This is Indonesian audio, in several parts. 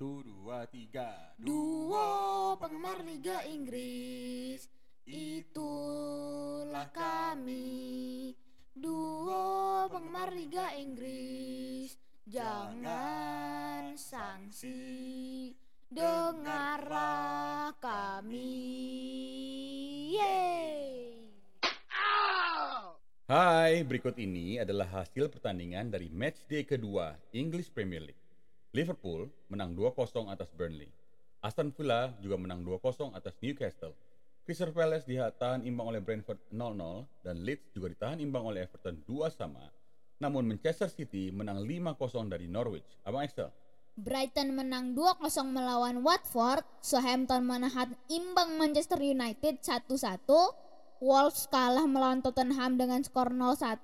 Satu, dua, tiga. Duo penggemar Liga Inggris. Itulah kami. Duo penggemar Liga Inggris. Jangan sanksi. Dengarlah kami. Yeay. Hai, berikut ini adalah hasil pertandingan dari matchday kedua English Premier League. Liverpool menang 2-0 atas Burnley. Aston Villa juga menang 2-0 atas Newcastle. Crystal Palace ditahan imbang oleh Brentford 0-0 dan Leeds juga ditahan imbang oleh Everton 2 sama. Namun Manchester City menang 5-0 dari Norwich. Abang Excel, Brighton menang 2-0 melawan Watford, Southampton menahan imbang Manchester United 1-1, Wolves kalah melawan Tottenham dengan skor 0-1,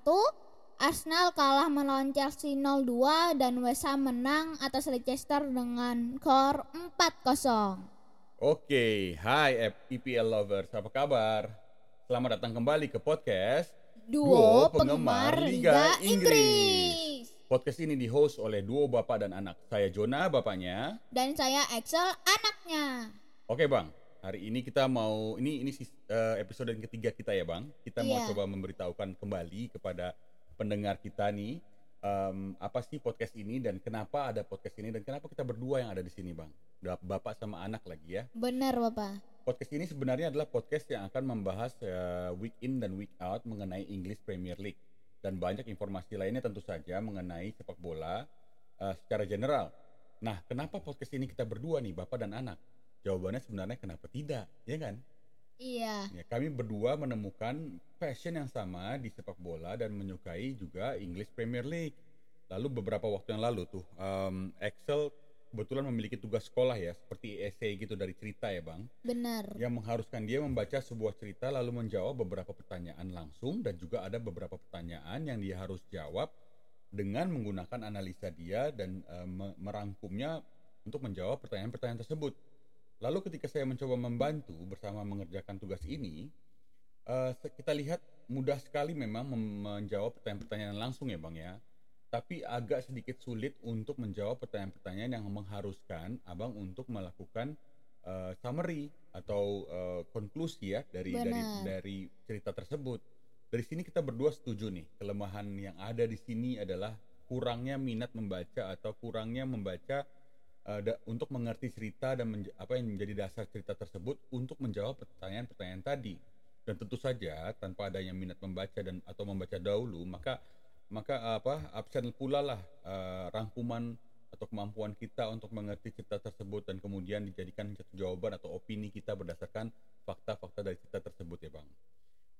Arsenal kalah melawan Chelsea 0-2 dan West Ham menang atas Leicester dengan skor 4-0. Oke, hai EPL lovers, apa kabar? Selamat datang kembali ke podcast Duo penggemar Liga Inggris. Podcast ini di-host oleh duo bapak dan anak. Saya Jona, bapaknya. Dan saya Excel anaknya. Oke bang, hari ini kita mau ini ini eh, episode yang ketiga kita ya bang. Kita mau Iya. coba memberitahukan kembali kepada pendengar kita nih em, apa sih podcast ini dan kenapa ada podcast ini dan kenapa kita berdua yang ada di sini bang. Bapak sama anak lagi ya. Benar Bapak. Podcast ini sebenarnya adalah podcast yang akan membahas eh, week in dan week out mengenai English Premier League dan banyak informasi lainnya tentu saja mengenai sepak bola eh, secara general. Nah, kenapa podcast ini kita berdua nih, bapak dan anak? Jawabannya sebenarnya kenapa tidak, ya kan? Iya. Ya, kami berdua menemukan passion yang sama di sepak bola dan menyukai juga English Premier League. Lalu beberapa waktu yang lalu tuh, em, Excel kebetulan memiliki tugas sekolah ya, seperti essay gitu dari cerita ya bang Benar. yang mengharuskan dia membaca sebuah cerita lalu menjawab beberapa pertanyaan langsung dan juga ada beberapa pertanyaan yang dia harus jawab dengan menggunakan analisa dia dan me- merangkumnya untuk menjawab pertanyaan-pertanyaan tersebut. Lalu ketika saya mencoba membantu bersama mengerjakan tugas ini, se- kita lihat mudah sekali memang mem- menjawab pertanyaan-pertanyaan langsung ya bang ya. Tapi agak sedikit sulit untuk menjawab pertanyaan-pertanyaan yang mengharuskan abang untuk melakukan uh, summary atau uh, konklusi ya dari dari dari cerita tersebut. Dari sini kita berdua setuju nih, kelemahan yang ada di sini adalah kurangnya minat membaca atau kurangnya membaca uh, untuk mengerti cerita dan apa yang menjadi dasar cerita tersebut untuk menjawab pertanyaan-pertanyaan tadi. Dan tentu saja tanpa adanya minat membaca dan atau membaca dahulu, maka maka apa absen pula lah uh, rangkuman atau kemampuan kita untuk mengerti cerita tersebut dan kemudian dijadikan satu jawaban atau opini kita berdasarkan fakta-fakta dari cerita tersebut ya bang.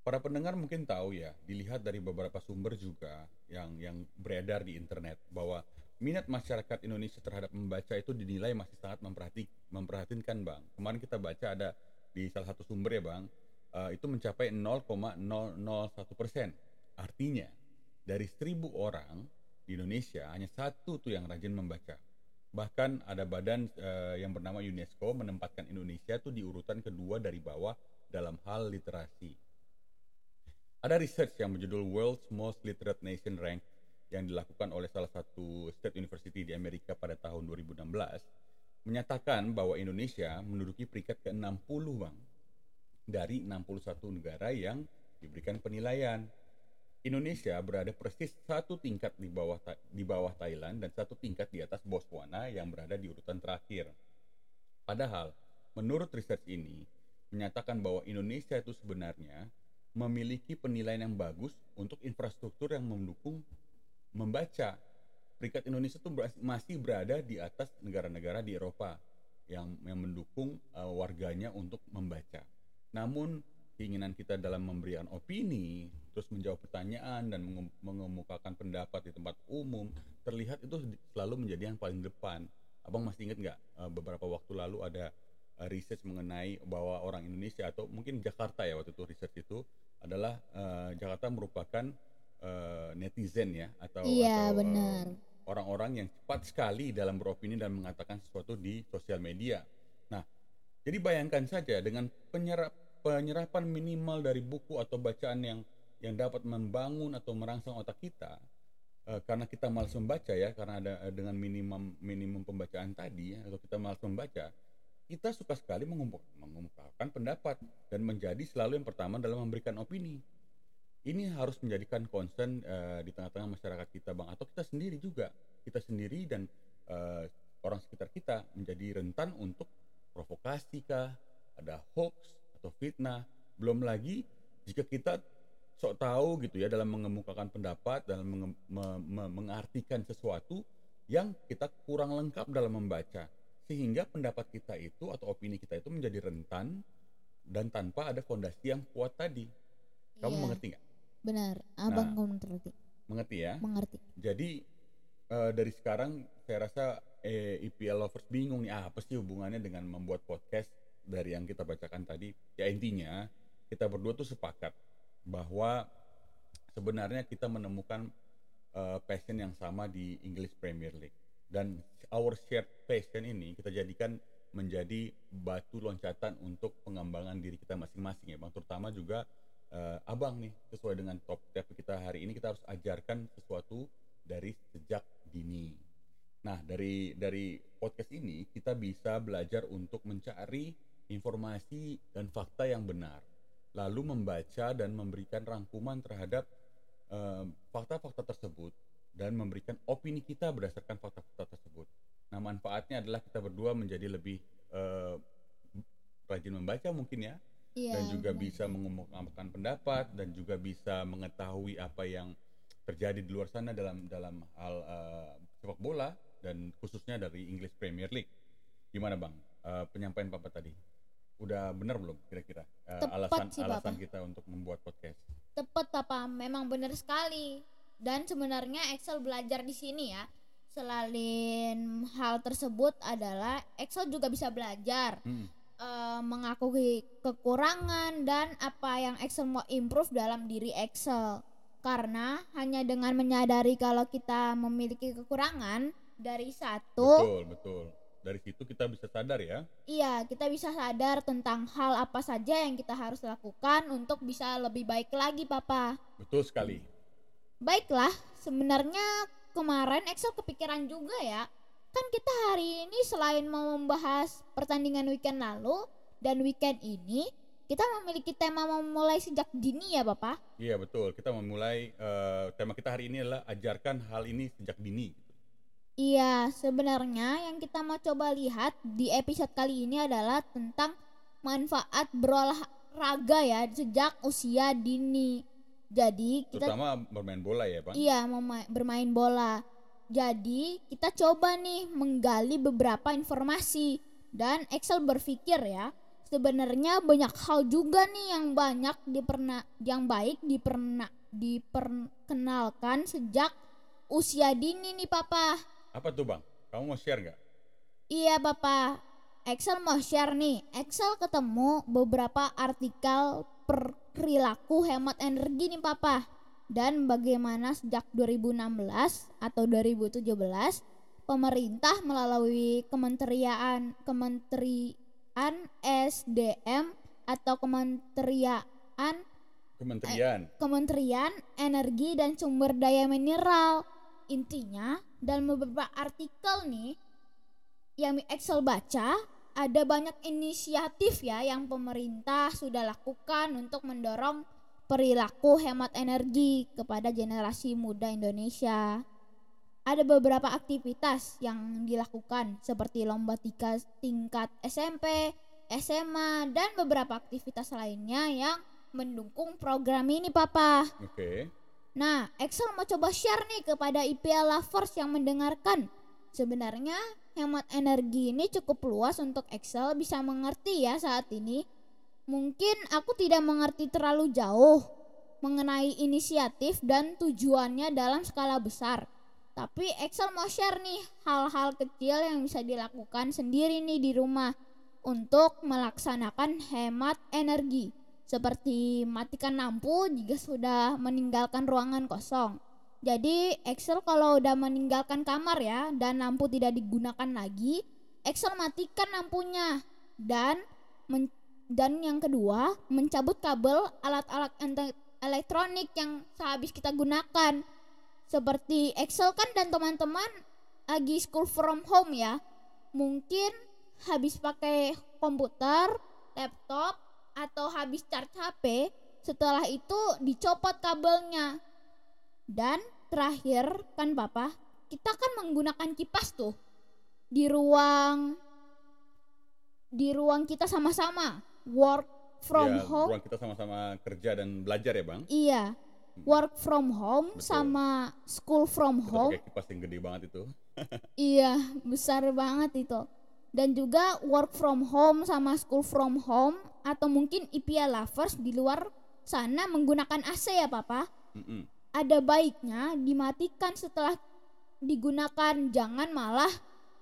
Para pendengar mungkin tahu ya, dilihat dari beberapa sumber juga yang yang beredar di internet bahwa minat masyarakat Indonesia terhadap membaca itu dinilai masih sangat memperhati, memperhatinkan bang. Kemarin kita baca ada di salah satu sumber ya bang, eh, itu mencapai 0,001 persen. Artinya dari seribu orang di Indonesia hanya satu tuh yang rajin membaca. Bahkan ada badan eh, yang bernama UNESCO menempatkan Indonesia tuh di urutan kedua dari bawah dalam hal literasi. Ada research yang berjudul World's Most Literate Nation Rank yang dilakukan oleh salah satu state university di Amerika pada tahun 2016 menyatakan bahwa Indonesia menduduki peringkat ke-60 Bang dari 61 negara yang diberikan penilaian. Indonesia berada persis satu tingkat di bawah di bawah Thailand dan satu tingkat di atas Botswana yang berada di urutan terakhir. Padahal, menurut riset ini menyatakan bahwa Indonesia itu sebenarnya memiliki penilaian yang bagus untuk infrastruktur yang mendukung membaca. Peringkat Indonesia itu masih berada di atas negara-negara di Eropa yang yang mendukung uh, warganya untuk membaca. Namun keinginan kita dalam memberikan opini, terus menjawab pertanyaan dan mengem- mengemukakan pendapat di tempat umum terlihat itu selalu menjadi yang paling depan. Abang masih ingat nggak uh, beberapa waktu lalu ada uh, research mengenai bahwa orang Indonesia atau mungkin Jakarta ya waktu itu research itu adalah uh, Jakarta merupakan uh, netizen ya atau Iya, atau, uh, benar. orang-orang yang cepat sekali dalam beropini dan mengatakan sesuatu di sosial media. Nah, jadi bayangkan saja dengan penyerap penyerapan minimal dari buku atau bacaan yang yang dapat membangun atau merangsang otak kita, eh, karena kita malas membaca ya karena ada eh, dengan minimum minimum pembacaan tadi ya, atau kita malas membaca kita suka sekali mengumpul- mengungkapkan pendapat dan menjadi selalu yang pertama dalam memberikan opini ini harus menjadikan concern eh, di tengah-tengah masyarakat kita bang. Atau kita sendiri juga. Kita sendiri dan eh, orang sekitar kita menjadi rentan untuk provokasi kah ada hoax atau fitnah. Belum lagi jika kita sok tahu gitu ya dalam mengemukakan pendapat dalam menge- me- me- mengartikan sesuatu yang kita kurang lengkap dalam membaca. Sehingga pendapat kita itu atau opini kita itu menjadi rentan dan tanpa ada fondasi yang kuat tadi. Kamu Iya, mengerti nggak Benar, abang Nah. mengerti. mengerti ya Mengerti. jadi eh, dari sekarang saya rasa eh, EPL lovers bingung nih apa sih hubungannya dengan membuat podcast dari yang kita bacakan tadi ya intinya kita berdua tuh sepakat bahwa sebenarnya kita menemukan eh, passion yang sama di English Premier League dan our shared passion ini kita jadikan menjadi batu loncatan untuk pengembangan diri kita masing-masing ya bang terutama juga eh, abang nih sesuai dengan top tip kita hari ini kita harus ajarkan sesuatu dari sejak dini. Nah dari dari podcast ini kita bisa belajar untuk mencari informasi dan fakta yang benar, lalu membaca dan memberikan rangkuman terhadap eh, fakta-fakta tersebut dan memberikan opini kita berdasarkan fakta-fakta tersebut. Nah manfaatnya adalah kita berdua menjadi lebih eh, rajin membaca mungkin ya, Iya. dan juga benar. bisa mengumumkan pendapat dan juga bisa mengetahui apa yang terjadi di luar sana dalam dalam hal eh, sepak bola dan khususnya dari English Premier League. Gimana bang Eh, penyampaian papa tadi? Udah benar belum kira-kira Tepat alasan sih, alasan Papa. kita untuk membuat podcast? Tepat Papa, memang benar sekali. Dan sebenarnya Excel belajar di sini ya. Selain hal tersebut adalah Excel juga bisa belajar Hmm, eh, mengakui kekurangan dan apa yang Excel mau improve dalam diri Excel. Karena hanya dengan menyadari kalau kita memiliki kekurangan dari satu, betul betul. Dari situ kita bisa sadar ya. iya kita bisa sadar tentang hal apa saja yang kita harus lakukan untuk bisa lebih baik lagi, Papa. Betul sekali. Baiklah, sebenarnya kemarin Excel kepikiran juga ya. Kan kita hari ini selain mau membahas pertandingan weekend lalu dan weekend ini, kita memiliki tema memulai sejak dini ya, Bapak. Iya betul. Kita memulai eh, tema kita hari ini adalah ajarkan hal ini sejak dini. Iya, sebenarnya yang kita mau coba lihat di episode kali ini adalah tentang manfaat berolahraga ya sejak usia dini. Jadi kita Terutama bermain bola ya bang. Iya, bermain bola. Jadi, kita coba nih menggali beberapa informasi dan Excel berpikir ya, sebenarnya banyak hal juga nih yang banyak diperna yang baik diperna diperkenalkan sejak usia dini nih, Papa. Apa tuh bang? Kamu mau share nggak? Iya, Papa. Excel mau share nih. Excel ketemu beberapa artikel per- perilaku hemat energi nih, Papa. Dan bagaimana sejak 2016 atau 2017 pemerintah melalui Kementerian Kementerian SDM atau Kementerian Kementerian. Kementerian Energi dan Sumber Daya Mineral. Intinya, dalam beberapa artikel nih yang Excel baca, ada banyak inisiatif ya yang pemerintah sudah lakukan untuk mendorong perilaku hemat energi kepada generasi muda Indonesia. Ada beberapa aktivitas yang dilakukan seperti lomba tingkat, tingkat SMP, SMA, dan beberapa aktivitas lainnya yang mendukung program ini, Papa. Oke. Nah, Excel mau coba share nih kepada IPL lovers yang mendengarkan. Sebenarnya hemat energi ini cukup luas untuk Excel bisa mengerti ya saat ini. Mungkin aku tidak mengerti terlalu jauh mengenai inisiatif dan tujuannya dalam skala besar. Tapi Excel mau share nih hal-hal kecil yang bisa dilakukan sendiri nih di rumah untuk melaksanakan hemat energi seperti matikan lampu jika sudah meninggalkan ruangan kosong. Jadi Excel kalau udah meninggalkan kamar ya dan lampu tidak digunakan lagi, Excel matikan lampunya dan men- dan yang kedua mencabut kabel alat-alat elektronik yang sehabis kita gunakan seperti Excel kan dan teman-teman lagi school from home ya. Mungkin habis pakai komputer, laptop, atau habis charge HP, setelah itu dicopot kabelnya. Dan terakhir kan papa, kita kan menggunakan kipas tuh di ruang di ruang kita sama-sama work from Ya, home. ruang kita sama-sama kerja dan belajar ya bang. Iya. Work from home Betul. sama school from Kita home. pakai kipas yang gede banget itu. Iya, besar banget itu. Dan juga work from home sama school from home atau mungkin IPA lovers di luar sana menggunakan AC ya papa. Mm-mm. Ada baiknya dimatikan setelah digunakan, jangan malah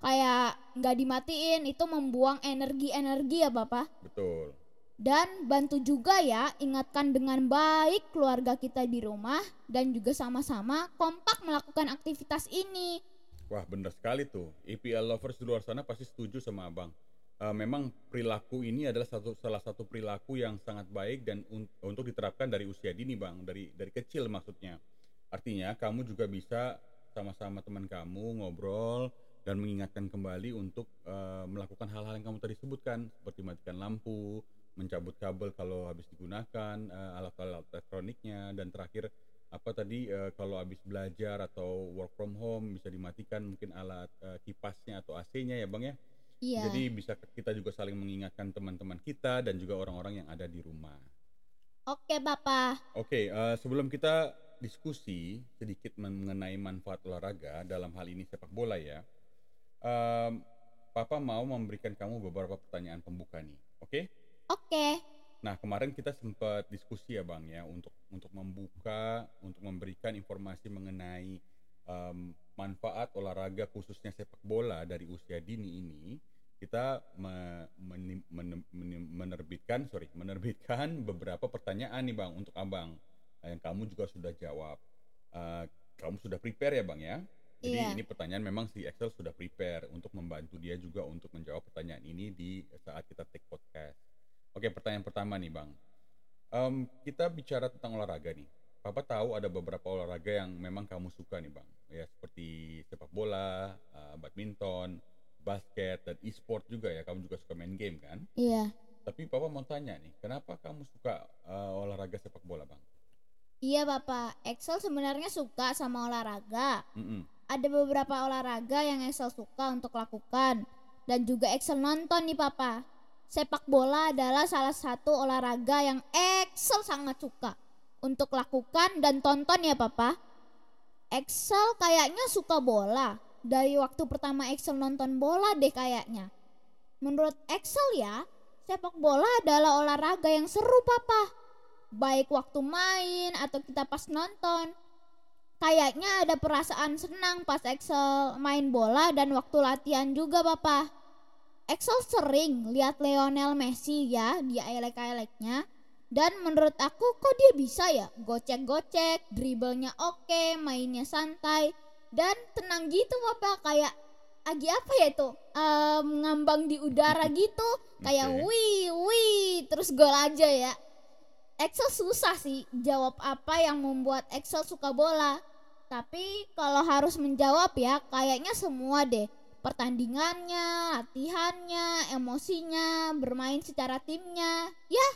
kayak nggak dimatiin itu membuang energi-energi ya papa. Betul. Dan bantu juga ya ingatkan dengan baik keluarga kita di rumah dan juga sama-sama kompak melakukan aktivitas ini. Wah bener sekali tuh. EPL lovers di luar sana pasti setuju sama abang. Eh, memang perilaku ini adalah satu salah satu perilaku yang sangat baik dan un- untuk diterapkan dari usia dini bang, dari dari kecil maksudnya. Artinya kamu juga bisa sama-sama teman kamu ngobrol dan mengingatkan kembali untuk eh, melakukan hal-hal yang kamu tadi sebutkan seperti matikan lampu, mencabut kabel kalau habis digunakan, eh, alat-alat elektroniknya dan terakhir apa tadi eh, kalau habis belajar atau work from home bisa dimatikan mungkin alat eh, kipasnya atau AC-nya ya bang ya. Iya. Jadi bisa kita juga saling mengingatkan teman-teman kita dan juga orang-orang yang ada di rumah. Oke, Bapak. Oke, eh, sebelum kita diskusi sedikit mengenai manfaat olahraga dalam hal ini sepak bola ya, em, Papa mau memberikan kamu beberapa pertanyaan pembuka nih, oke? Oke. Nah kemarin kita sempat diskusi ya bang ya untuk untuk membuka untuk memberikan informasi mengenai em, manfaat olahraga khususnya sepak bola dari usia dini ini kita me- meni- men- men- menerbitkan sorry menerbitkan beberapa pertanyaan nih bang untuk abang yang kamu juga sudah jawab Eh, kamu sudah prepare ya bang ya jadi Iya. ini pertanyaan memang si Excel sudah prepare untuk membantu dia juga untuk menjawab pertanyaan ini di saat kita take podcast Oke, pertanyaan pertama nih, Bang. Em, kita bicara tentang olahraga nih. Papa tahu ada beberapa olahraga yang memang kamu suka nih, Bang. Ya, seperti sepak bola, eh, badminton, basket, dan e-sport juga ya. Kamu juga suka main game kan? Iya. Tapi Papa mau tanya nih, kenapa kamu suka eh, olahraga sepak bola, Bang? Iya, Bapak. Excel sebenarnya suka sama olahraga. Mm-mm. Ada beberapa olahraga yang Excel suka untuk lakukan dan juga Excel nonton nih, Papa. Sepak bola adalah salah satu olahraga yang Excel sangat suka untuk lakukan dan tonton ya, Papa. Excel kayaknya suka bola. Dari waktu pertama Excel nonton bola deh kayaknya. Menurut Excel ya, sepak bola adalah olahraga yang seru, Papa. Baik waktu main atau kita pas nonton. Kayaknya ada perasaan senang pas Excel main bola dan waktu latihan juga, Papa. Excel sering lihat Lionel Messi ya di highlight-highlightnya. Dan menurut aku kok dia bisa ya gocek-gocek, dribblenya oke, mainnya santai. Dan tenang gitu Papa kayak lagi apa ya itu Em, ngambang di udara gitu kayak Oke. wih wih terus gol aja ya Excel susah sih jawab apa yang membuat Excel suka bola. Tapi kalau harus menjawab ya kayaknya semua deh. Pertandingannya, latihannya, emosinya, bermain secara timnya. Ya,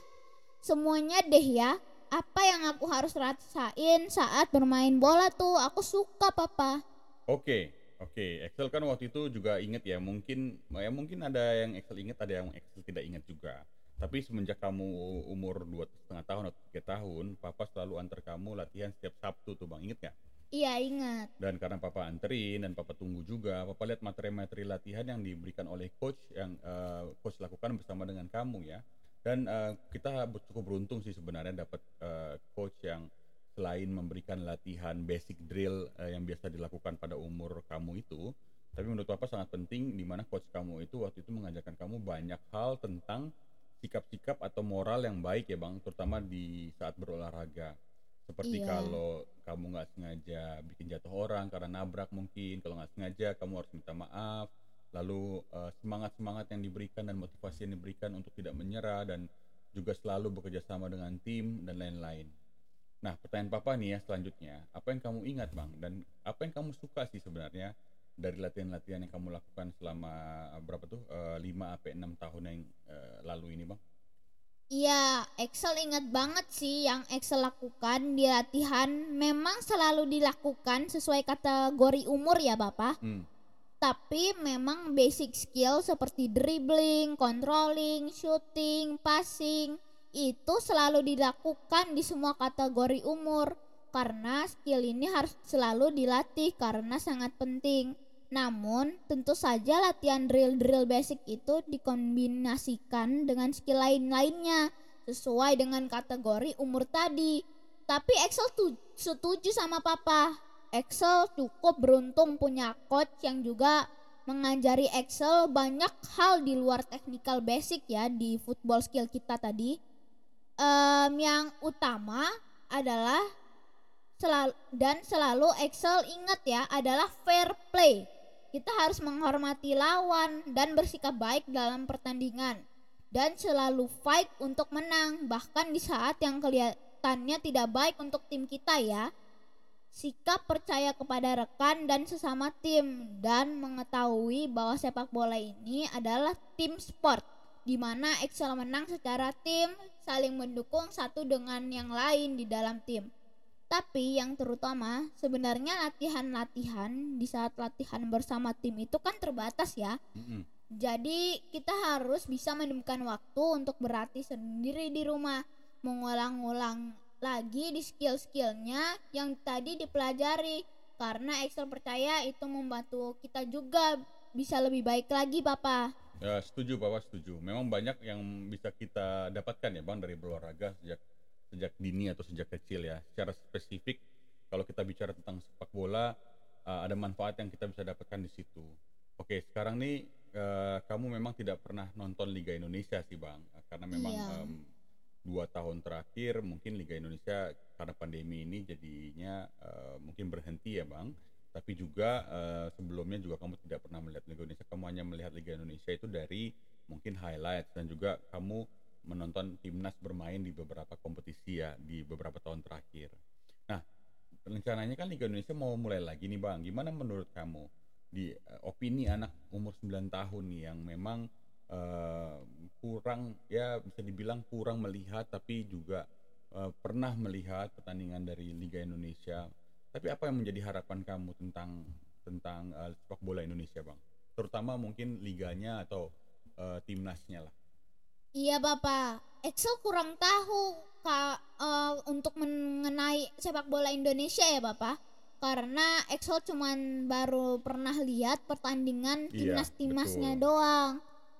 semuanya deh ya. Apa yang aku harus rasain saat bermain bola tuh aku suka papa. Oke, oke. Excel kan waktu itu juga inget ya, mungkin ya mungkin ada yang Excel inget, ada yang Excel tidak ingat juga. Tapi semenjak kamu umur dua setengah tahun atau tiga tahun, Papa selalu antar kamu latihan setiap Sabtu tuh bang, inget nggak? Iya ingat. Dan karena Papa anterin dan Papa tunggu juga, Papa lihat materi-materi latihan yang diberikan oleh coach yang eh, coach lakukan bersama dengan kamu ya. Dan eh, kita cukup beruntung sih sebenarnya dapat eh, coach yang selain memberikan latihan basic drill eh, yang biasa dilakukan pada umur kamu itu, tapi menurut Papa sangat penting di mana coach kamu itu waktu itu mengajarkan kamu banyak hal tentang sikap-sikap atau moral yang baik ya bang, terutama di saat berolahraga. Seperti Iya. kalau kamu nggak sengaja bikin jatuh orang karena nabrak mungkin, kalau nggak sengaja kamu harus minta maaf. Lalu eh, semangat-semangat yang diberikan dan motivasi yang diberikan untuk tidak menyerah dan juga selalu bekerja sama dengan tim dan lain-lain. Nah, pertanyaan Papa nih ya selanjutnya, apa yang kamu ingat Bang dan apa yang kamu suka sih sebenarnya dari latihan-latihan yang kamu lakukan selama eh, berapa tuh 5 sampai 6 tahun yang eh, lalu ini Bang? Iya, Excel ingat banget sih yang Excel lakukan di latihan memang selalu dilakukan sesuai kategori umur ya Bapak. Hmm. Tapi memang basic skill seperti dribbling, controlling, shooting, passing itu selalu dilakukan di semua kategori umur karena skill ini harus selalu dilatih karena sangat penting. Namun, tentu saja latihan drill-drill basic itu dikombinasikan dengan skill lain-lainnya sesuai dengan kategori umur tadi. Tapi Excel tuh setuju sama papa. Excel cukup beruntung punya coach yang juga mengajari Excel banyak hal di luar technical basic ya di football skill kita tadi. Em, yang utama adalah selalu dan selalu Excel ingat ya adalah fair play. Kita harus menghormati lawan dan bersikap baik dalam pertandingan dan selalu fight untuk menang bahkan di saat yang kelihatannya tidak baik untuk tim kita ya. Sikap percaya kepada rekan dan sesama tim dan mengetahui bahwa sepak bola ini adalah tim sport di mana Excel menang secara tim, saling mendukung satu dengan yang lain di dalam tim. Tapi yang terutama sebenarnya latihan-latihan di saat latihan bersama tim itu kan terbatas ya. Mm-mm. Jadi kita harus bisa menemukan waktu untuk berlatih sendiri di rumah, mengulang-ulang lagi di skill-skillnya yang tadi dipelajari. Karena Excel percaya itu membantu kita juga bisa lebih baik lagi, Papa. Ya, setuju Bapak, setuju. Memang banyak yang bisa kita dapatkan ya Bang dari berolahraga sejak sejak dini atau sejak kecil ya. Secara spesifik kalau kita bicara tentang sepak bola uh, ada manfaat yang kita bisa dapatkan di situ. Oke, sekarang nih uh, kamu memang tidak pernah nonton Liga Indonesia sih Bang, karena memang Iya. em, dua tahun terakhir mungkin Liga Indonesia karena pandemi ini jadinya eh, mungkin berhenti ya Bang. Tapi juga eh, sebelumnya juga kamu tidak pernah melihat Liga Indonesia, kamu hanya melihat Liga Indonesia itu dari mungkin highlights dan juga kamu menonton timnas bermain di beberapa kompetisi ya di beberapa tahun terakhir. Nah, rencananya kan Liga Indonesia mau mulai lagi nih Bang. Gimana menurut kamu di eh, opini anak umur 9 tahun nih yang memang eh, kurang ya bisa dibilang kurang melihat tapi juga eh, pernah melihat pertandingan dari Liga Indonesia. Tapi apa yang menjadi harapan kamu tentang tentang eh, sepak bola Indonesia, Bang? Terutama mungkin liganya atau eh, timnasnya lah. Iya Bapak, Excel kurang tahu Kak eh, untuk mengenai sepak bola Indonesia ya Bapak. Karena Excel cuman baru pernah lihat pertandingan Iya, timnas-timnasnya doang.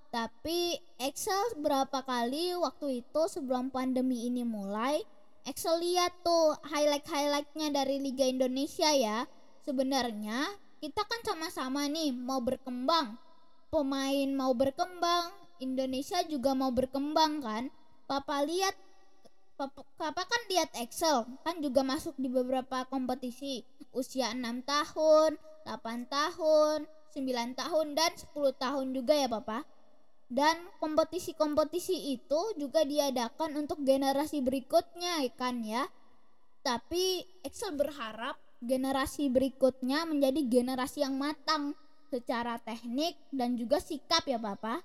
Tapi Excel berapa kali waktu itu sebelum pandemi ini mulai, Excel lihat tuh highlight-highlightnya dari Liga Indonesia ya. Sebenarnya kita kan sama-sama nih mau berkembang. Pemain mau berkembang, Indonesia juga mau berkembang kan. Papa lihat Papa, Papa kan lihat Excel kan juga masuk di beberapa kompetisi usia 6 tahun, 8 tahun, 9 tahun dan 10 tahun juga ya Papa. Dan kompetisi-kompetisi itu juga diadakan untuk generasi berikutnya ya kan ya. Tapi Excel berharap generasi berikutnya menjadi generasi yang matang secara teknik dan juga sikap ya Papa.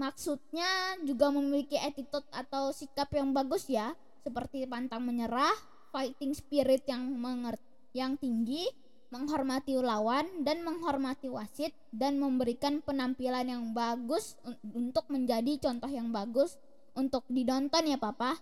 Maksudnya juga memiliki attitude atau sikap yang bagus ya, seperti pantang menyerah, fighting spirit yang menger yang tinggi, menghormati lawan dan menghormati wasit dan memberikan penampilan yang bagus un- untuk menjadi contoh yang bagus untuk ditonton ya Papa.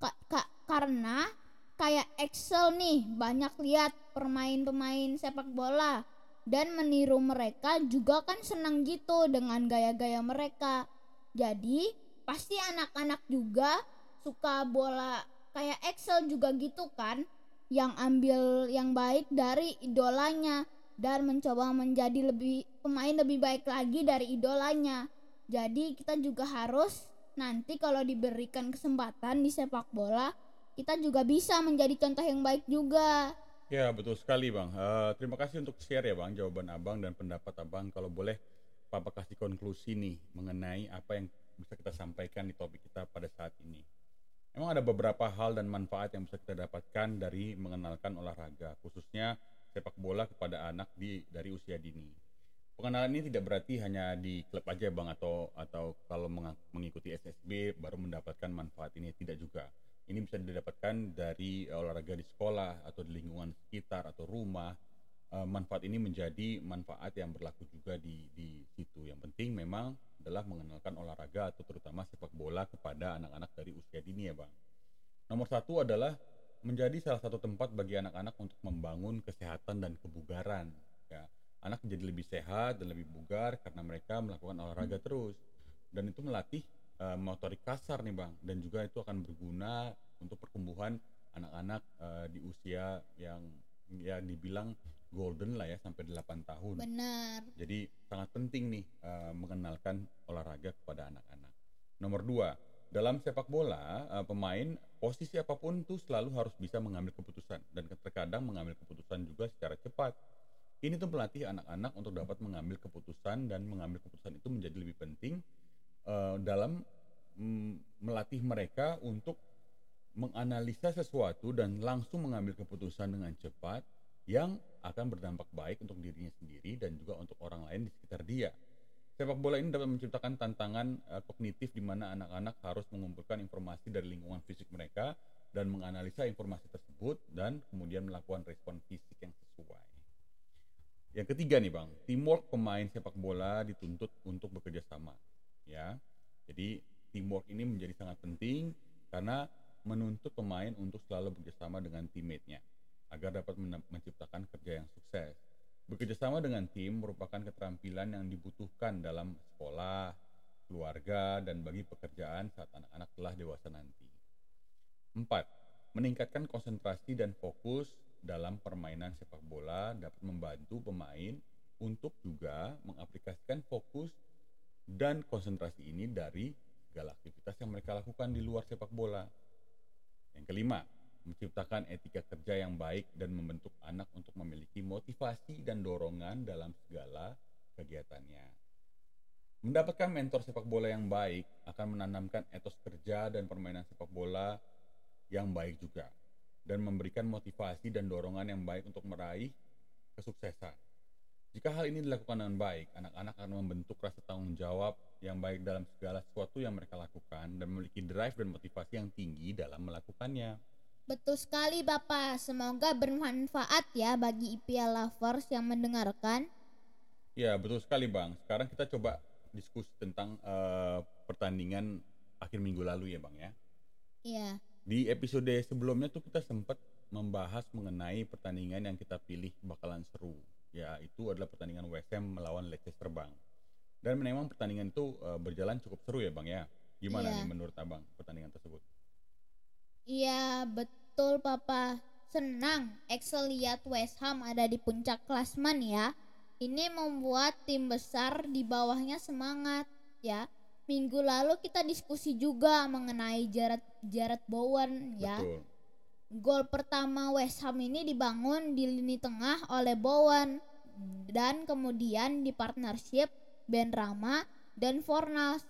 Ka- ka- karena kayak Excel nih banyak lihat pemain-pemain sepak bola dan meniru mereka juga kan senang gitu dengan gaya-gaya mereka. Jadi pasti anak-anak juga suka bola kayak Excel juga gitu kan yang ambil yang baik dari idolanya dan mencoba menjadi lebih pemain lebih baik lagi dari idolanya. Jadi kita juga harus nanti kalau diberikan kesempatan di sepak bola kita juga bisa menjadi contoh yang baik juga. Ya betul sekali bang. Eh, terima kasih untuk share ya bang jawaban abang dan pendapat abang. Kalau boleh papa kasih konklusi nih mengenai apa yang bisa kita sampaikan di topik kita pada saat ini. Memang ada beberapa hal dan manfaat yang bisa kita dapatkan dari mengenalkan olahraga, khususnya sepak bola kepada anak di dari usia dini. Pengenalan ini tidak berarti hanya di klub aja bang atau atau kalau mengikuti SSB baru mendapatkan manfaat ini tidak juga. Ini bisa didapatkan dari olahraga di sekolah atau di lingkungan sekitar atau rumah. Eh, manfaat ini menjadi manfaat yang berlaku juga di di situ. Yang penting memang adalah mengenalkan olahraga atau terutama sepak bola kepada anak-anak dari usia dini ya bang. Nomor satu adalah menjadi salah satu tempat bagi anak-anak untuk membangun kesehatan dan kebugaran. Ya, anak menjadi lebih sehat dan lebih bugar karena mereka melakukan olahraga terus dan itu melatih uh, motorik kasar nih bang dan juga itu akan berguna untuk pertumbuhan anak-anak uh, di usia yang ya dibilang golden lah ya sampai 8 tahun. Benar. Jadi sangat penting nih uh, mengenalkan olahraga kepada anak-anak. Nomor dua, dalam sepak bola uh, pemain posisi apa pun tuh selalu harus bisa mengambil keputusan dan terkadang mengambil keputusan juga secara cepat. Ini tuh melatih anak-anak untuk dapat mengambil keputusan dan mengambil keputusan itu menjadi lebih penting uh, dalam mm, melatih mereka untuk menganalisa sesuatu dan langsung mengambil keputusan dengan cepat yang akan berdampak baik untuk dirinya sendiri dan juga untuk orang lain di sekitar dia. Sepak bola ini dapat menciptakan tantangan uh, kognitif di mana anak-anak harus mengumpulkan informasi dari lingkungan fisik mereka dan menganalisa informasi tersebut dan kemudian melakukan respon fisik yang sesuai. Yang ketiga nih bang, teamwork pemain sepak bola dituntut untuk bekerja sama. Ya, jadi teamwork ini menjadi sangat penting karena menuntut pemain untuk selalu bekerjasama dengan teammate-nya agar dapat menciptakan kerja yang sukses. Bekerjasama dengan tim merupakan keterampilan yang dibutuhkan dalam sekolah, keluarga, dan bagi pekerjaan saat anak-anak telah dewasa nanti. 4. Meningkatkan konsentrasi dan fokus dalam permainan sepak bola dapat membantu pemain untuk juga mengaplikasikan fokus dan konsentrasi ini dari segala aktivitas yang mereka lakukan di luar sepak bola. Yang kelima, menciptakan etika kerja yang baik dan membentuk anak untuk memiliki motivasi dan dorongan dalam segala kegiatannya. Mendapatkan mentor sepak bola yang baik akan menanamkan etos kerja dan permainan sepak bola yang baik juga dan memberikan motivasi dan dorongan yang baik untuk meraih kesuksesan. Jika hal ini dilakukan dengan baik, anak-anak akan membentuk rasa tanggung jawab yang baik dalam segala sesuatu yang mereka lakukan dan memiliki drive dan motivasi yang tinggi dalam melakukannya. Betul sekali Bapak, semoga bermanfaat ya bagi IPL lovers yang mendengarkan. Ya betul sekali Bang, sekarang kita coba diskusi tentang uh, pertandingan akhir minggu lalu ya Bang ya. Iya. Di episode sebelumnya tuh kita sempat membahas mengenai pertandingan yang kita pilih bakalan seru. Ya itu adalah pertandingan West Ham melawan Leicester Bang. Dan memang pertandingan itu uh, berjalan cukup seru ya Bang ya. Gimana iya. nih menurut Abang pertandingan tersebut? Iya betul papa Senang Excel lihat West Ham ada di puncak klasman ya Ini membuat tim besar di bawahnya semangat ya Minggu lalu kita diskusi juga mengenai Jared, Jared Bowen ya Betul. Gol pertama West Ham ini dibangun di lini tengah oleh Bowen Dan kemudian di partnership Ben Rama dan Fornals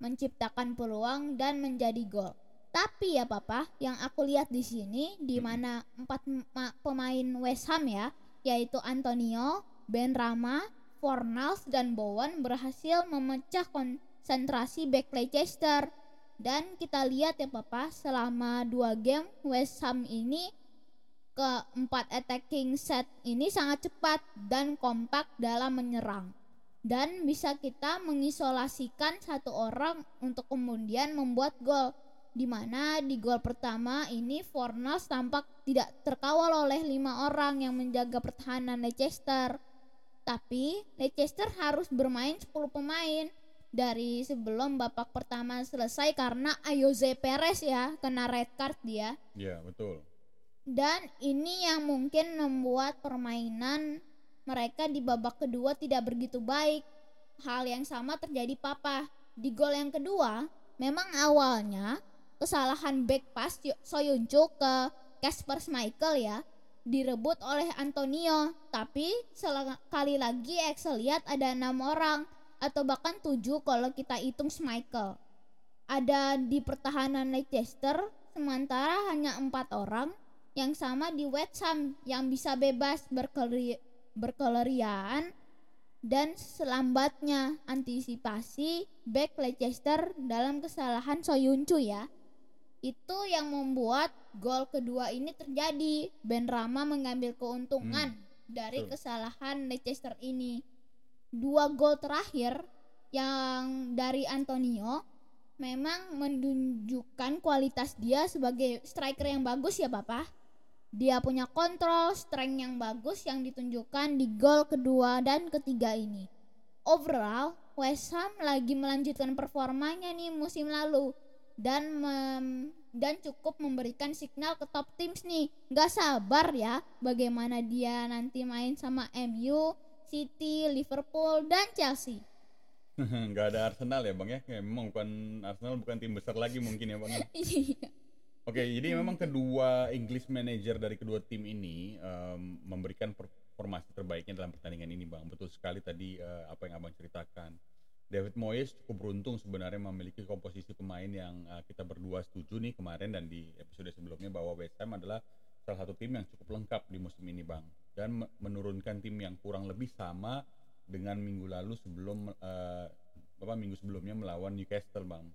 menciptakan peluang dan menjadi gol. Tapi ya papa, yang aku lihat di sini di mana empat pemain West Ham ya, yaitu Antonio, Ben Rama, Fornals dan Bowen berhasil memecah konsentrasi back Leicester. Dan kita lihat ya papa, selama dua game West Ham ini keempat attacking set ini sangat cepat dan kompak dalam menyerang dan bisa kita mengisolasikan satu orang untuk kemudian membuat gol di mana di gol pertama ini Fornals tampak tidak terkawal oleh lima orang yang menjaga pertahanan Leicester. Tapi Leicester harus bermain 10 pemain dari sebelum babak pertama selesai karena Ayoze Perez ya kena red card dia. Iya, betul. Dan ini yang mungkin membuat permainan mereka di babak kedua tidak begitu baik. Hal yang sama terjadi Papa. Di gol yang kedua, memang awalnya kesalahan back pass Soyuncu ke Casper Schmeichel ya direbut oleh Antonio tapi sekali lagi Excel lihat ada enam orang atau bahkan tujuh kalau kita hitung Schmeichel ada di pertahanan Leicester sementara hanya empat orang yang sama di West Ham yang bisa bebas berkeleri berkeleriaan dan selambatnya antisipasi back Leicester dalam kesalahan Soyuncu ya. Itu yang membuat gol kedua ini terjadi. Ben Rama mengambil keuntungan dari betul. kesalahan Leicester ini. Dua gol terakhir yang dari Antonio memang menunjukkan kualitas dia sebagai striker yang bagus ya Bapak. Dia punya kontrol, strength yang bagus yang ditunjukkan di gol kedua dan ketiga ini. Overall, West Ham lagi melanjutkan performanya nih musim lalu dan mem- dan cukup memberikan signal ke top teams nih. Gak sabar ya bagaimana dia nanti main sama MU, City, Liverpool dan Chelsea. nggak ada Arsenal ya bang ya Kayak memang bukan Arsenal bukan tim besar lagi mungkin ya bang ya? Iya. Oke, jadi memang kedua English manager dari kedua tim ini em, memberikan performasi terbaiknya dalam pertandingan ini, Bang. Betul sekali tadi eh, apa yang Abang ceritakan. David Moyes cukup beruntung sebenarnya memiliki komposisi pemain yang eh, kita berdua setuju nih kemarin dan di episode sebelumnya bahwa West Ham adalah salah satu tim yang cukup lengkap di musim ini, Bang. Dan me- menurunkan tim yang kurang lebih sama dengan minggu lalu sebelum eh, apa minggu sebelumnya melawan Newcastle, Bang.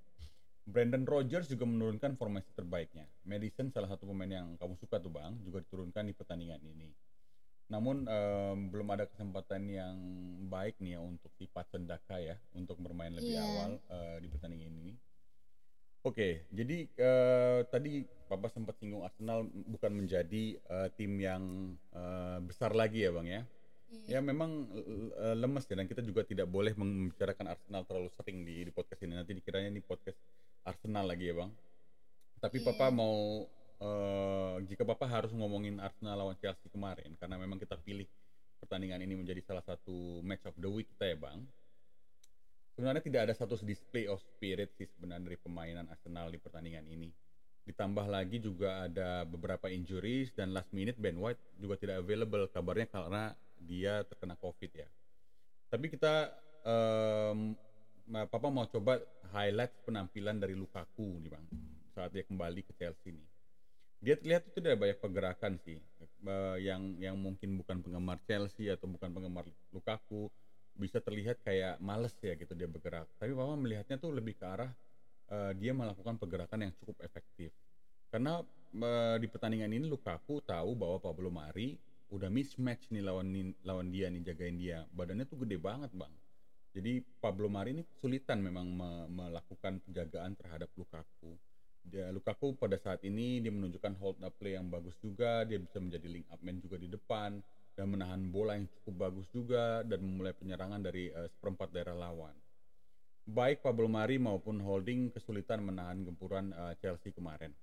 Brandon Rodgers juga menurunkan formasi terbaiknya. Madison salah satu pemain yang kamu suka tuh bang, juga diturunkan di pertandingan ini. Namun em, belum ada kesempatan yang baik nih ya untuk si Patson Daka ya untuk bermain lebih Iya. awal eh, di pertandingan ini. Oke, jadi eh, tadi Papa sempat singgung Arsenal bukan menjadi eh, tim yang eh, besar lagi ya bang ya. Ya memang eh, lemes ya dan kita juga tidak boleh membicarakan Arsenal terlalu sering di, di podcast ini. Nanti dikiranya ini podcast Arsenal lagi ya bang. Tapi Iya. Papa mau eh, jika Papa harus ngomongin Arsenal lawan Chelsea kemarin karena memang kita pilih pertandingan ini menjadi salah satu match of the week kita ya bang. Sebenarnya tidak ada satu display of spirit sih sebenarnya dari permainan Arsenal di pertandingan ini. Ditambah lagi juga ada beberapa injuries dan last minute Ben White juga tidak available kabarnya karena dia terkena COVID ya. Tapi kita ma- Papa mau coba highlight penampilan dari Lukaku nih bang saat dia kembali ke Chelsea nih. Dia terlihat itu ada banyak pergerakan sih eh, yang yang mungkin bukan penggemar Chelsea atau bukan penggemar Lukaku bisa terlihat kayak males ya gitu dia bergerak. Tapi Papa melihatnya tuh lebih ke arah eh, dia melakukan pergerakan yang cukup efektif. Karena eh, di pertandingan ini Lukaku tahu bahwa Pablo Mari udah mismatch nih lawan lawan dia nih jagain dia. Badannya tuh gede banget, Bang. Jadi Pablo Mari ini kesulitan memang me- melakukan penjagaan terhadap Lukaku. Dia Lukaku pada saat ini dia menunjukkan hold up play yang bagus juga, dia bisa menjadi link up man juga di depan dan menahan bola yang cukup bagus juga dan memulai penyerangan dari eh, seperempat daerah lawan. Baik Pablo Mari maupun Holding kesulitan menahan gempuran eh, Chelsea kemarin.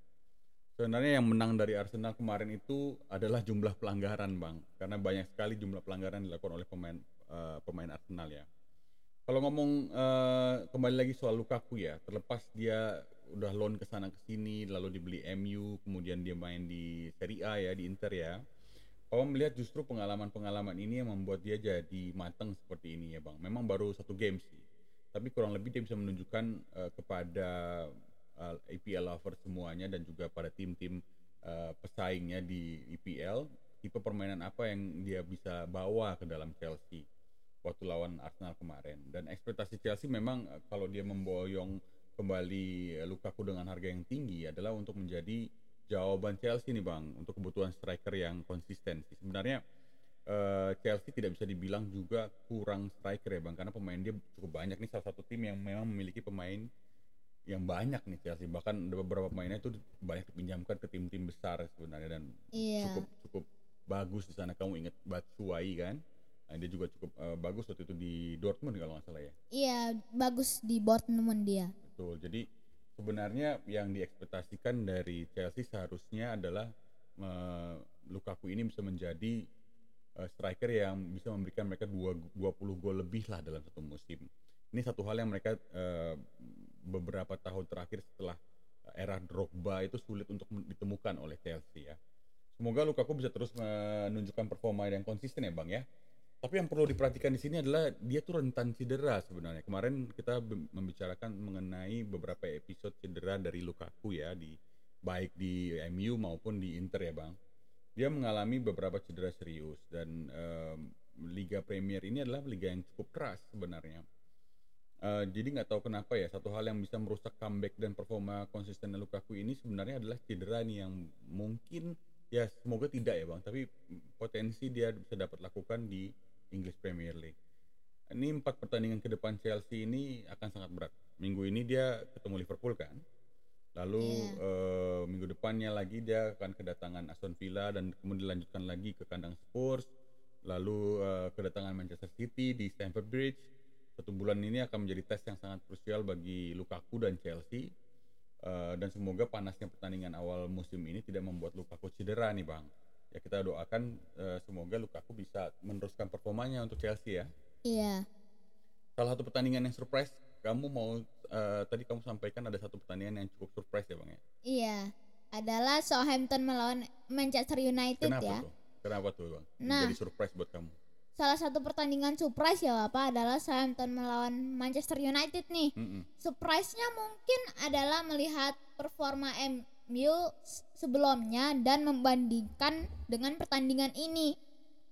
Sebenarnya yang menang dari Arsenal kemarin itu adalah jumlah pelanggaran, Bang. Karena banyak sekali jumlah pelanggaran dilakukan oleh pemain eh, pemain Arsenal ya. Kalau ngomong eh, kembali lagi soal Lukaku ya, terlepas dia udah loan ke sana ke sini, lalu dibeli MU, kemudian dia main di Serie A ya, di Inter ya. Kalau melihat justru pengalaman-pengalaman ini yang membuat dia jadi matang seperti ini ya, Bang. Memang baru satu game sih. Tapi kurang lebih dia bisa menunjukkan eh, kepada uh, EPL lover semuanya dan juga pada tim-tim uh, pesaingnya di EPL tipe permainan apa yang dia bisa bawa ke dalam Chelsea waktu lawan Arsenal kemarin dan ekspektasi Chelsea memang uh, kalau dia memboyong kembali uh, Lukaku dengan harga yang tinggi adalah untuk menjadi jawaban Chelsea nih bang untuk kebutuhan striker yang konsisten sih. Sebenarnya uh, Chelsea tidak bisa dibilang juga kurang striker ya bang karena pemain dia cukup banyak nih. Salah satu tim yang memang memiliki pemain yang banyak nih Chelsea. Bahkan ada beberapa pemainnya itu banyak dipinjamkan ke tim-tim besar sebenarnya dan Iya. cukup cukup bagus di sana. Kamu ingat Batshuayi kan? Nah, dia juga cukup eh, bagus waktu itu di Dortmund kalau nggak salah ya. Iya, bagus di Dortmund dia. betul. Jadi sebenarnya yang diekspektasikan dari Chelsea seharusnya adalah eh, Lukaku ini bisa menjadi eh, striker yang bisa memberikan mereka dua- 20 gol lebih lah dalam satu musim ini satu hal yang mereka eh, beberapa tahun terakhir setelah era Drogba itu sulit untuk ditemukan oleh Chelsea ya. Semoga Lukaku bisa terus menunjukkan performa yang konsisten ya Bang ya. Tapi yang perlu diperhatikan di sini adalah dia tuh rentan cedera sebenarnya. Kemarin kita membicarakan mengenai beberapa episode cedera dari Lukaku ya di baik di MU maupun di Inter ya bang. Dia mengalami beberapa cedera serius dan em, Liga Premier ini adalah liga yang cukup keras sebenarnya. Eh, jadi nggak tahu kenapa ya satu hal yang bisa merusak comeback dan performa konsisten Lukaku ini sebenarnya adalah cedera nih yang mungkin ya semoga tidak ya bang tapi potensi dia bisa dapat lakukan di English Premier League. Ini empat pertandingan ke depan Chelsea ini akan sangat berat. Minggu ini dia ketemu Liverpool kan. Lalu Iya. eh, minggu depannya lagi dia akan kedatangan Aston Villa dan kemudian dilanjutkan lagi ke kandang Spurs. Lalu eh, kedatangan Manchester City di Stamford Bridge. Satu bulan ini akan menjadi tes yang sangat krusial bagi Lukaku dan Chelsea. Eh, dan semoga panasnya pertandingan awal musim ini tidak membuat Lukaku cedera nih bang. Ya kita doakan eh, semoga Lukaku bisa meneruskan performanya untuk Chelsea ya. Iya. Salah satu pertandingan yang surprise kamu mau eh, tadi kamu sampaikan ada satu pertandingan yang cukup surprise ya bang ya. Iya. Adalah Southampton melawan Manchester United Kenapa ya. tuh? Kenapa tuh bang? Nah. Jadi surprise buat kamu. Salah satu pertandingan surprise ya Bapak adalah Southampton melawan Manchester United nih. Mm-mm. Surprise-nya mungkin adalah melihat performa MU sebelumnya dan membandingkan dengan pertandingan ini.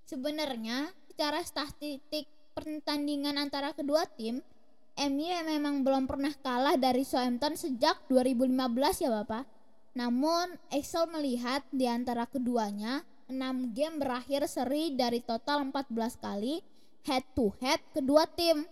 Sebenarnya secara statistik pertandingan antara kedua tim, MU memang belum pernah kalah dari Southampton sejak 2015 ya Bapak. Namun Excel melihat di antara keduanya 6 game berakhir seri dari total 14 kali head to head kedua tim.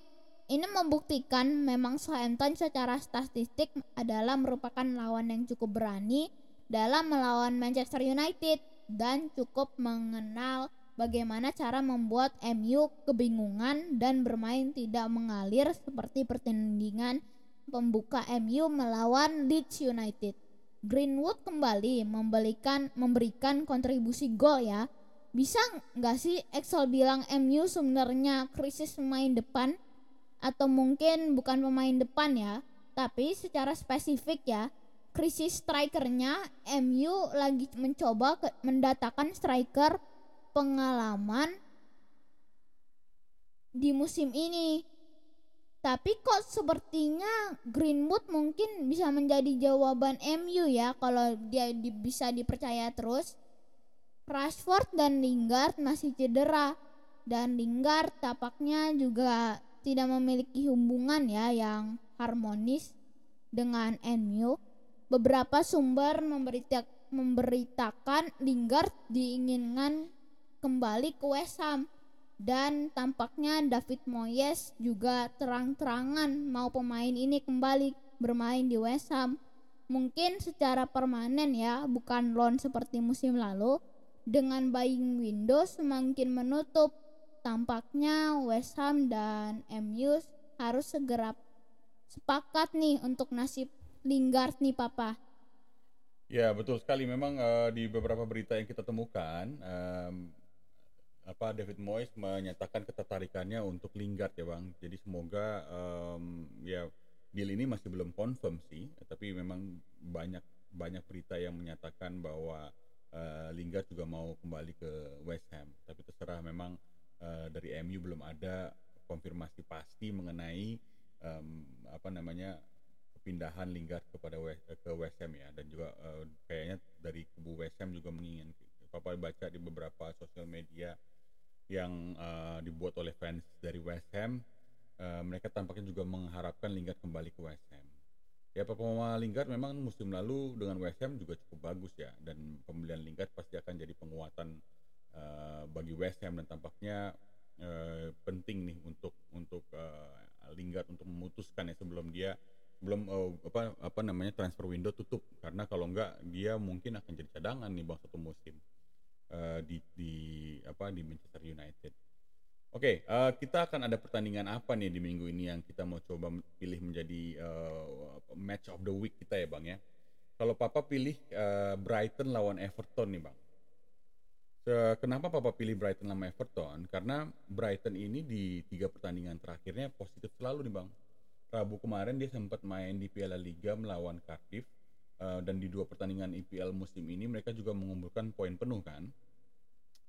Ini membuktikan memang Southampton secara statistik adalah merupakan lawan yang cukup berani dalam melawan Manchester United dan cukup mengenal bagaimana cara membuat MU kebingungan dan bermain tidak mengalir seperti pertandingan pembuka MU melawan Leeds United. Greenwood kembali memberikan memberikan kontribusi gol ya. Bisa nggak sih Excel bilang MU sebenarnya krisis pemain depan atau mungkin bukan pemain depan ya, tapi secara spesifik ya krisis strikernya MU lagi mencoba ke- mendatangkan striker pengalaman di musim ini. Tapi kok sepertinya Greenwood mungkin bisa menjadi jawaban MU ya kalau dia di- bisa dipercaya terus. Rashford dan Lingard masih cedera dan Lingard tapaknya juga tidak memiliki hubungan ya yang harmonis dengan MU. Beberapa sumber memberita- memberitakan Lingard diinginkan kembali ke West Ham dan tampaknya David Moyes juga terang-terangan mau pemain ini kembali bermain di West Ham. Mungkin secara permanen ya, bukan loan seperti musim lalu. Dengan buying window semakin menutup, tampaknya West Ham dan MU harus segera sepakat nih untuk nasib Lingard nih papa. Ya betul sekali. Memang eh, di beberapa berita yang kita temukan, em, apa David Moyes menyatakan ketertarikannya untuk Lingard ya bang. Jadi semoga em, ya deal ini masih belum confirm sih, tapi memang banyak banyak berita yang menyatakan bahwa eh, Lingard juga mau kembali ke West Ham. Tapi terserah memang eh, dari MU belum ada konfirmasi pasti mengenai em, apa namanya kepindahan Lingard kepada West, ke West Ham ya. Dan juga eh, kayaknya dari kubu West Ham juga menginginkan Papa baca di beberapa sosial media yang eh, dibuat oleh fans dari West Ham eh, mereka tampaknya juga mengharapkan Lingard kembali ke West Ham. Ya performa Lingard memang musim lalu dengan West Ham juga cukup bagus ya. Dan pembelian Lingard pasti akan jadi penguatan eh, bagi West Ham dan tampaknya eh, penting nih untuk untuk eh, Lingard untuk memutuskan ya sebelum dia belum eh, apa apa namanya transfer window tutup karena kalau enggak dia mungkin akan jadi cadangan nih bang satu musim eh, di di apa di Manchester United. Oke, eh, kita akan ada pertandingan apa nih di minggu ini yang kita mau coba pilih menjadi eh, match of the week kita ya bang ya. Kalau Papa pilih eh, Brighton lawan Everton nih bang. Kenapa Papa pilih Brighton lawan Everton? Karena Brighton ini di tiga pertandingan terakhirnya positif selalu nih bang. Rabu kemarin dia sempat main di Piala Liga melawan Cardiff eh, dan di dua pertandingan IPL musim ini mereka juga mengumpulkan poin penuh kan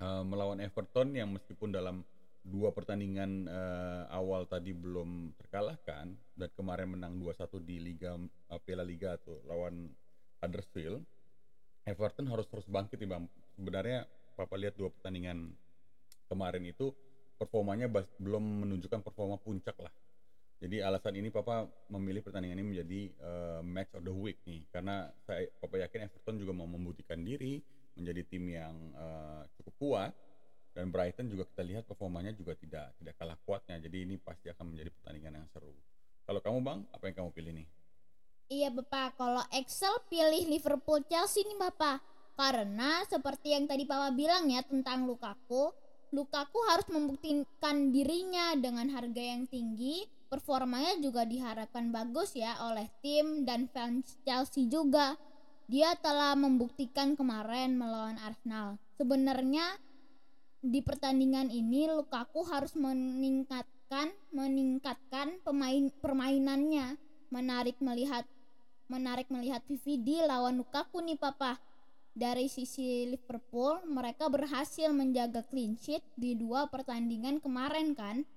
Eh, melawan Everton yang meskipun dalam dua pertandingan uh, awal tadi belum terkalahkan dan kemarin menang 2-1 di Liga Piala Liga atau lawan Huddersfield, Everton harus terus bangkit nih bang. Sebenarnya Papa lihat dua pertandingan kemarin itu performanya belum menunjukkan performa puncak lah. Jadi alasan ini Papa memilih pertandingan ini menjadi uh, match of the week nih. Karena saya Papa yakin Everton juga mau membuktikan diri menjadi tim yang uh, cukup kuat. Dan Brighton juga kita lihat performanya juga tidak tidak kalah kuatnya. Jadi ini pasti akan menjadi pertandingan yang seru. Kalau kamu bang apa yang kamu pilih nih? Iya bapak. Kalau Excel pilih Liverpool Chelsea nih bapak karena seperti yang tadi papa bilang ya tentang Lukaku Lukaku harus membuktikan dirinya dengan harga yang tinggi. Performanya juga diharapkan bagus ya oleh tim dan fans Chelsea juga. Dia telah membuktikan kemarin melawan Arsenal. Sebenarnya di pertandingan ini Lukaku harus meningkatkan meningkatkan pemain permainannya. Menarik melihat menarik melihat VVD lawan Lukaku nih papa dari sisi Liverpool mereka berhasil menjaga clean sheet di dua pertandingan kemarin kan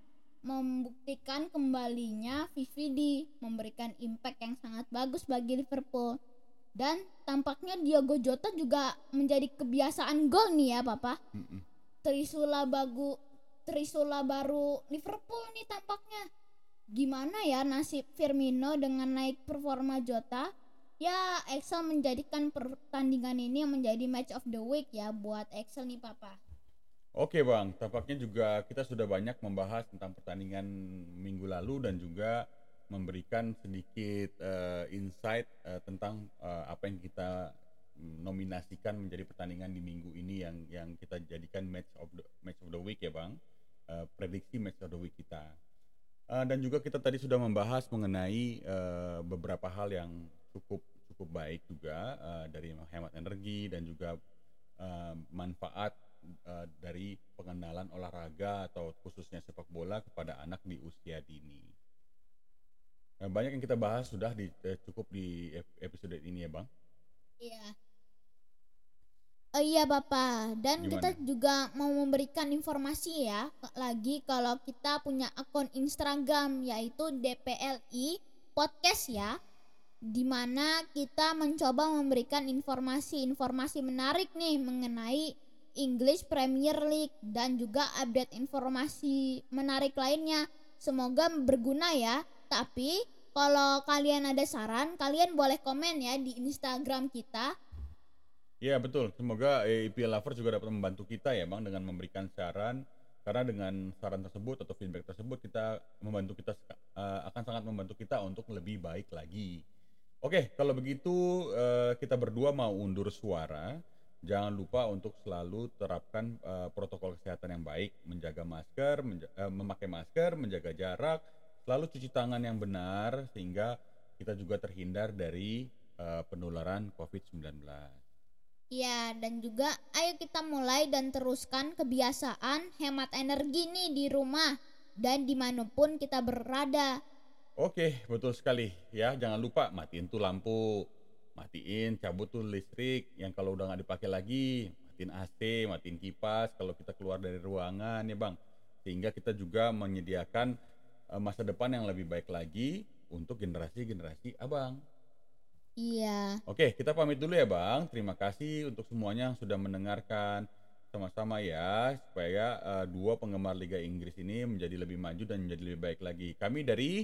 membuktikan kembalinya VVD memberikan impact yang sangat bagus bagi Liverpool dan tampaknya Diogo Jota juga menjadi kebiasaan gol nih ya papa mm -mm Trisula bagu Trisula baru Liverpool nih tampaknya. Gimana ya nasib Firmino dengan naik performa Jota? Ya, Excel menjadikan pertandingan ini yang menjadi match of the week ya buat Excel nih Papa. Oke Bang, tampaknya juga kita sudah banyak membahas tentang pertandingan minggu lalu dan juga memberikan sedikit uh, insight uh, tentang uh, apa yang kita nominasikan menjadi pertandingan di minggu ini yang yang kita jadikan match of the match of the week ya bang. Uh, prediksi match of the week kita. Uh, dan juga kita tadi sudah membahas mengenai uh, beberapa hal yang cukup cukup baik juga uh, dari hemat energi dan juga uh, manfaat uh, dari pengenalan olahraga atau khususnya sepak bola kepada anak di usia dini. banyak yang kita bahas sudah di, cukup di episode ini ya bang. Iya. Oh iya Bapak, dan Gimana? kita juga mau memberikan informasi ya lagi kalau kita punya akun Instagram yaitu DPLI Podcast ya di mana kita mencoba memberikan informasi-informasi menarik nih mengenai English Premier League dan juga update informasi menarik lainnya. Semoga berguna ya. Tapi kalau kalian ada saran, kalian boleh komen ya di Instagram kita Iya betul. Semoga EPL Lover juga dapat membantu kita ya bang dengan memberikan saran karena dengan saran tersebut atau feedback tersebut kita membantu kita uh, akan sangat membantu kita untuk lebih baik lagi. Oke, kalau begitu uh, kita berdua mau undur suara. Jangan lupa untuk selalu terapkan uh, protokol kesehatan yang baik, menjaga masker, menja uh, memakai masker, menjaga jarak, selalu cuci tangan yang benar sehingga kita juga terhindar dari uh, penularan COVID-19. Ya, dan juga ayo kita mulai dan teruskan kebiasaan hemat energi nih di rumah dan di mana pun kita berada. Oke, betul sekali ya. Jangan lupa matiin tuh lampu, matiin, cabut tuh listrik yang kalau udah nggak dipakai lagi, matiin AC, matiin kipas kalau kita keluar dari ruangan ya bang. Sehingga kita juga menyediakan uh, masa depan yang lebih baik lagi untuk generasi-generasi abang. Iya. Oke, kita pamit dulu ya Bang. Terima kasih untuk semuanya yang sudah mendengarkan sama-sama ya supaya uh, dua penggemar Liga Inggris ini menjadi lebih maju dan menjadi lebih baik lagi. Kami dari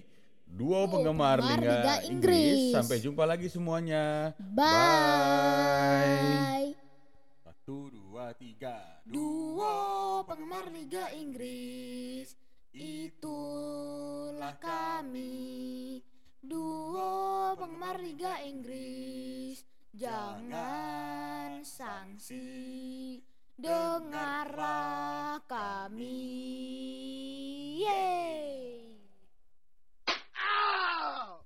dua oh, penggemar, Liga, Liga Inggris. Inggris. Sampai jumpa lagi semuanya. Bye. Bye. Satu, dua, tiga. Dua penggemar Liga Inggris. Itulah kami. Duo penggemar Liga Inggris Jangan sanksi Dengarlah kami Yeay Wow!